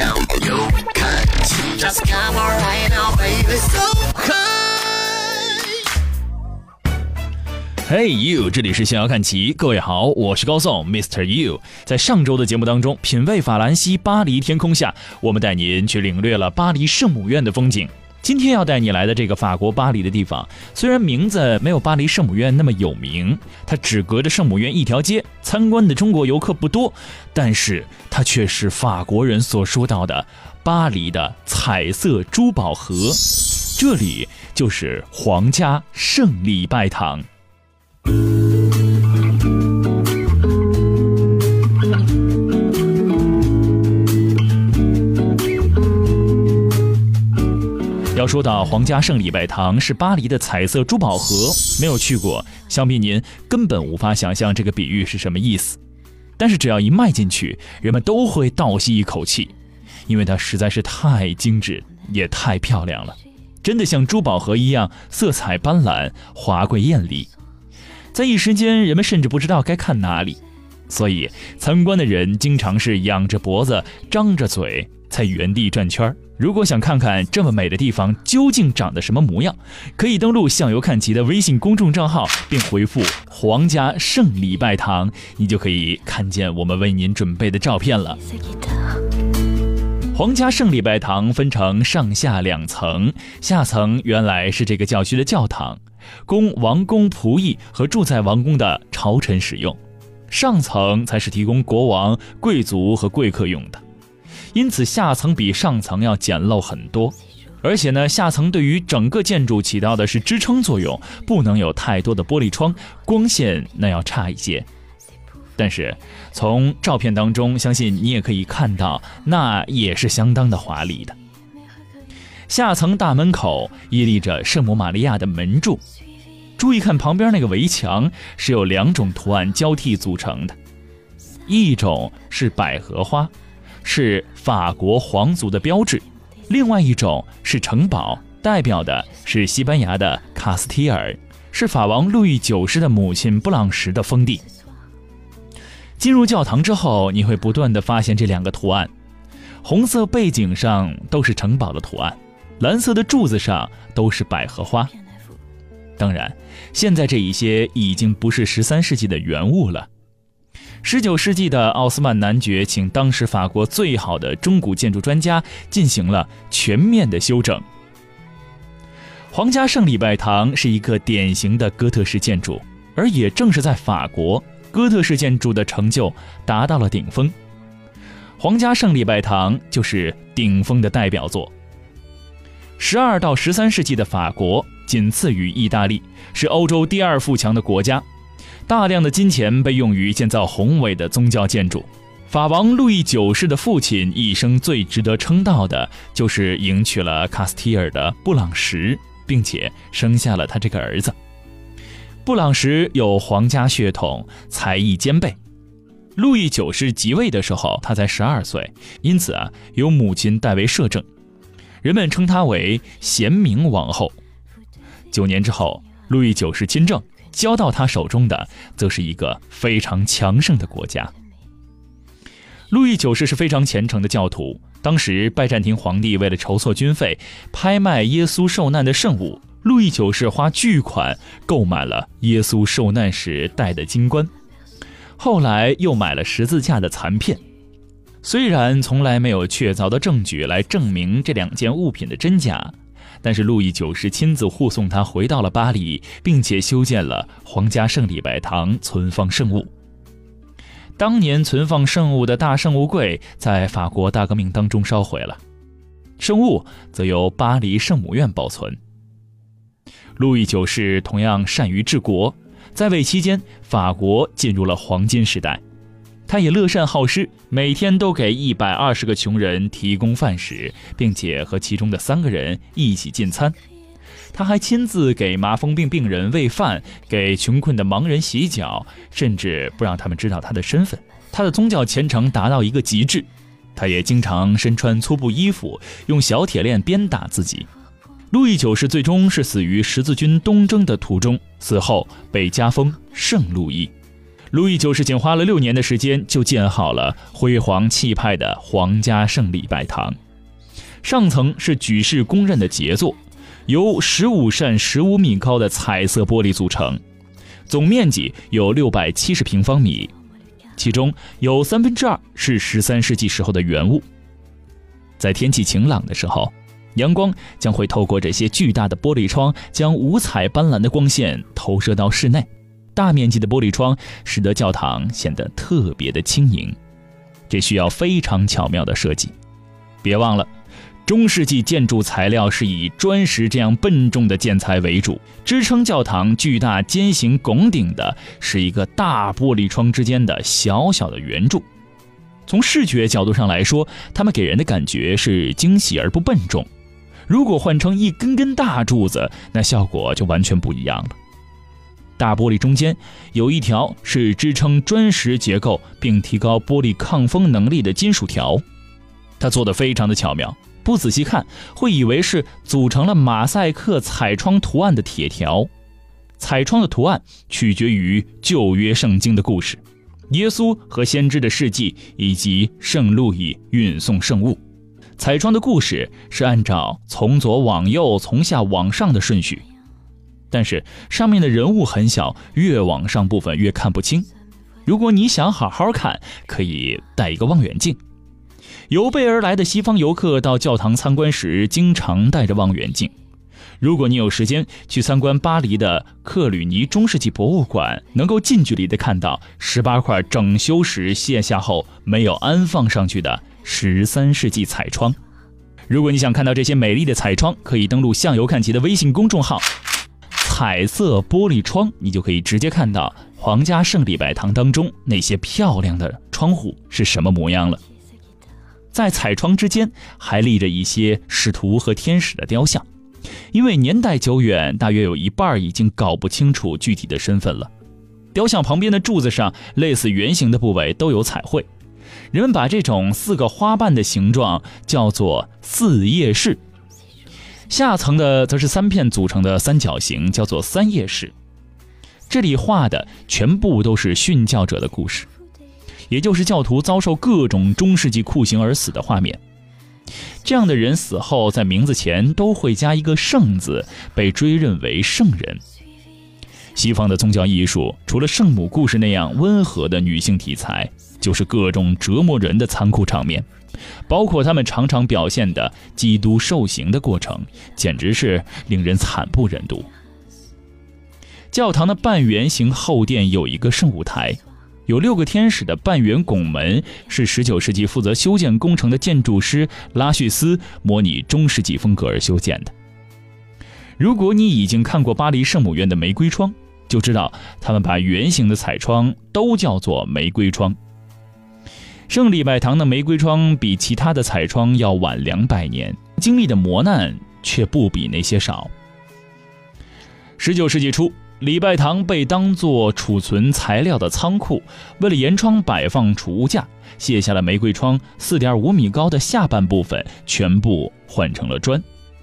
now you hey you，这里是逍遥看齐，各位好，我是高颂，Mr. You。在上周的节目当中，品味法兰西巴黎天空下，我们带您去领略了巴黎圣母院的风景。今天要带你来的这个法国巴黎的地方，虽然名字没有巴黎圣母院那么有名，它只隔着圣母院一条街，参观的中国游客不多，但是它却是法国人所说到的巴黎的彩色珠宝盒。这里就是皇家圣礼拜堂。要说到皇家圣礼拜堂是巴黎的彩色珠宝盒，没有去过，想必您根本无法想象这个比喻是什么意思。但是只要一迈进去，人们都会倒吸一口气，因为它实在是太精致，也太漂亮了，真的像珠宝盒一样，色彩斑斓，华贵艳丽。在一时间，人们甚至不知道该看哪里，所以参观的人经常是仰着脖子、张着嘴，在原地转圈儿如果想看看这么美的地方究竟长得什么模样，可以登录“向游看齐”的微信公众账号，并回复“皇家圣礼拜堂”，你就可以看见我们为您准备的照片了。皇家圣礼拜堂分成上下两层，下层原来是这个教区的教堂。供王公仆役和住在王宫的朝臣使用，上层才是提供国王、贵族和贵客用的。因此，下层比上层要简陋很多。而且呢，下层对于整个建筑起到的是支撑作用，不能有太多的玻璃窗，光线那要差一些。但是从照片当中，相信你也可以看到，那也是相当的华丽的。下层大门口屹立着圣母玛利亚的门柱，注意看旁边那个围墙是由两种图案交替组成的，一种是百合花，是法国皇族的标志；另外一种是城堡，代表的是西班牙的卡斯提尔，是法王路易九世的母亲布朗什的封地。进入教堂之后，你会不断的发现这两个图案，红色背景上都是城堡的图案。蓝色的柱子上都是百合花。当然，现在这一些已经不是十三世纪的原物了。十九世纪的奥斯曼男爵请当时法国最好的中古建筑专家进行了全面的修整。皇家圣礼拜堂是一个典型的哥特式建筑，而也正是在法国，哥特式建筑的成就达到了顶峰。皇家圣礼拜堂就是顶峰的代表作。十二到十三世纪的法国仅次于意大利，是欧洲第二富强的国家。大量的金钱被用于建造宏伟的宗教建筑。法王路易九世的父亲一生最值得称道的就是迎娶了卡斯提尔的布朗什，并且生下了他这个儿子。布朗什有皇家血统，才艺兼备。路易九世即位的时候，他才十二岁，因此啊，由母亲代为摄政。人们称她为贤明王后。九年之后，路易九世亲政，交到他手中的则是一个非常强盛的国家。路易九世是非常虔诚的教徒。当时拜占庭皇帝为了筹措军费，拍卖耶稣受难的圣物，路易九世花巨款购买了耶稣受难时戴的金冠，后来又买了十字架的残片。虽然从来没有确凿的证据来证明这两件物品的真假，但是路易九世亲自护送他回到了巴黎，并且修建了皇家圣礼拜堂，存放圣物。当年存放圣物的大圣物柜在法国大革命当中烧毁了，圣物则由巴黎圣母院保存。路易九世同样善于治国，在位期间，法国进入了黄金时代。他也乐善好施，每天都给一百二十个穷人提供饭食，并且和其中的三个人一起进餐。他还亲自给麻风病病人喂饭，给穷困的盲人洗脚，甚至不让他们知道他的身份。他的宗教虔诚达到一个极致。他也经常身穿粗布衣服，用小铁链鞭打自己。路易九世最终是死于十字军东征的途中，死后被加封圣路易。路易九世仅花了六年的时间就建好了辉煌气派的皇家胜利拜堂。上层是举世公认的杰作，由十五扇十五米高的彩色玻璃组成，总面积有六百七十平方米，其中有三分之二是十三世纪时候的原物。在天气晴朗的时候，阳光将会透过这些巨大的玻璃窗，将五彩斑斓的光线投射到室内。大面积的玻璃窗使得教堂显得特别的轻盈，这需要非常巧妙的设计。别忘了，中世纪建筑材料是以砖石这样笨重的建材为主，支撑教堂巨大尖形拱顶的是一个大玻璃窗之间的小小的圆柱。从视觉角度上来说，它们给人的感觉是惊喜而不笨重。如果换成一根根大柱子，那效果就完全不一样了。大玻璃中间有一条是支撑砖石结构并提高玻璃抗风能力的金属条，它做的非常的巧妙，不仔细看会以为是组成了马赛克彩窗图案的铁条。彩窗的图案取决于旧约圣经的故事，耶稣和先知的事迹以及圣路易运送圣物。彩窗的故事是按照从左往右、从下往上的顺序。但是上面的人物很小，越往上部分越看不清。如果你想好好看，可以带一个望远镜。有备而来的西方游客到教堂参观时，经常带着望远镜。如果你有时间去参观巴黎的克吕尼中世纪博物馆，能够近距离的看到十八块整修时卸下后没有安放上去的十三世纪彩窗。如果你想看到这些美丽的彩窗，可以登录“向游看齐”的微信公众号。彩色玻璃窗，你就可以直接看到皇家圣礼拜堂当中那些漂亮的窗户是什么模样了。在彩窗之间还立着一些使徒和天使的雕像，因为年代久远，大约有一半已经搞不清楚具体的身份了。雕像旁边的柱子上类似圆形的部位都有彩绘，人们把这种四个花瓣的形状叫做四叶式。下层的则是三片组成的三角形，叫做三叶式。这里画的全部都是殉教者的故事，也就是教徒遭受各种中世纪酷刑而死的画面。这样的人死后，在名字前都会加一个“圣”字，被追认为圣人。西方的宗教艺术，除了圣母故事那样温和的女性题材，就是各种折磨人的残酷场面。包括他们常常表现的基督受刑的过程，简直是令人惨不忍睹。教堂的半圆形后殿有一个圣舞台，有六个天使的半圆拱门是19世纪负责修建工程的建筑师拉叙斯模拟中世纪风格而修建的。如果你已经看过巴黎圣母院的玫瑰窗，就知道他们把圆形的彩窗都叫做玫瑰窗。圣礼拜堂的玫瑰窗比其他的彩窗要晚两百年，经历的磨难却不比那些少。十九世纪初，礼拜堂被当作储存材料的仓库，为了沿窗摆放储物架，卸下了玫瑰窗四点五米高的下半部分，全部换成了砖。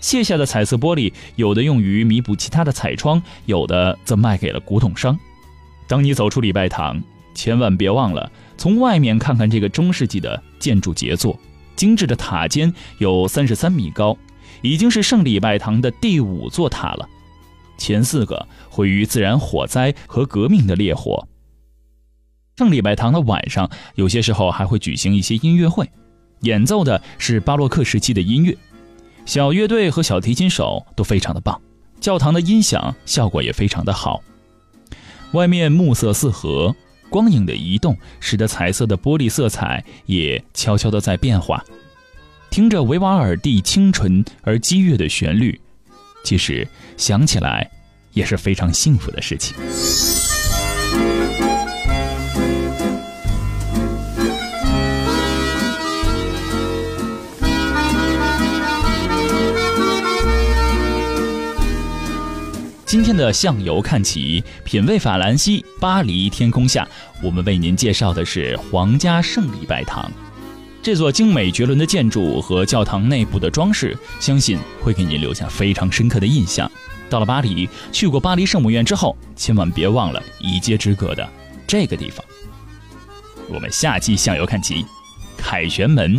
卸下的彩色玻璃，有的用于弥补其他的彩窗，有的则卖给了古董商。当你走出礼拜堂，千万别忘了。从外面看看这个中世纪的建筑杰作，精致的塔尖有三十三米高，已经是圣礼拜堂的第五座塔了。前四个毁于自然火灾和革命的烈火。圣礼拜堂的晚上，有些时候还会举行一些音乐会，演奏的是巴洛克时期的音乐，小乐队和小提琴手都非常的棒，教堂的音响效果也非常的好。外面暮色四合。光影的移动，使得彩色的玻璃色彩也悄悄地在变化。听着维瓦尔第清纯而激越的旋律，其实想起来也是非常幸福的事情。今天的向游看齐，品味法兰西巴黎天空下，我们为您介绍的是皇家圣礼拜堂。这座精美绝伦的建筑和教堂内部的装饰，相信会给您留下非常深刻的印象。到了巴黎，去过巴黎圣母院之后，千万别忘了一街之隔的这个地方。我们下期向游看齐，凯旋门，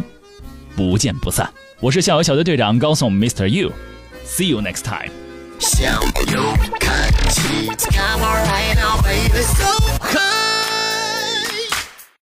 不见不散。我是向游小队队长高颂 Mr. You，See you next time。show you can cheat. Come on right now, baby, so come.